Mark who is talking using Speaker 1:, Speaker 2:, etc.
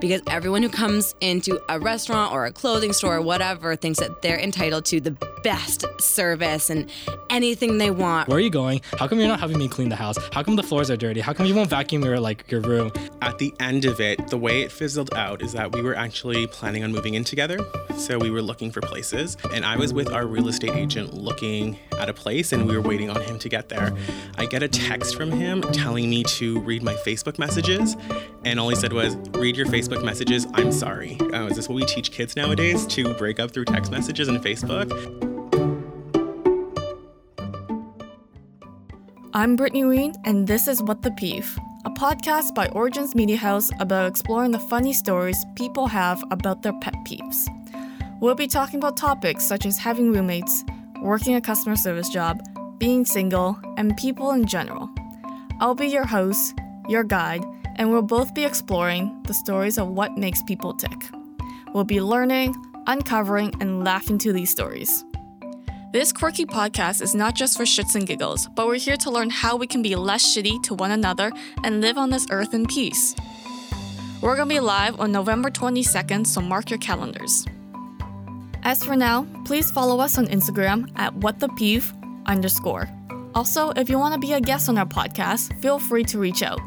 Speaker 1: because everyone who comes into a restaurant or a clothing store or whatever thinks that they're entitled to the best service and anything they want.
Speaker 2: Where are you going? How come you're not having me clean the house? How come the floors are dirty? How come you won't vacuum your like your room?
Speaker 3: At the end of it, the way it fizzled out is that we were actually planning on moving in together. So we were looking for places, and I was with our real estate agent looking at a place, and we were waiting on him to get there. I get a text from him telling me to read my Facebook messages, and all he said was, "Read your Facebook messages. I'm sorry." Uh, is this what we teach kids nowadays to break up through text messages and Facebook?
Speaker 4: I'm Brittany Ween, and this is What the Peeve, a podcast by Origins Media House about exploring the funny stories people have about their pet peeves. We'll be talking about topics such as having roommates, working a customer service job, being single, and people in general. I'll be your host, your guide, and we'll both be exploring the stories of what makes people tick. We'll be learning, uncovering, and laughing to these stories. This quirky podcast is not just for shits and giggles, but we're here to learn how we can be less shitty to one another and live on this earth in peace. We're gonna be live on November 22nd, so mark your calendars. As for now, please follow us on Instagram at whatthepeeve underscore. Also, if you want to be a guest on our podcast, feel free to reach out.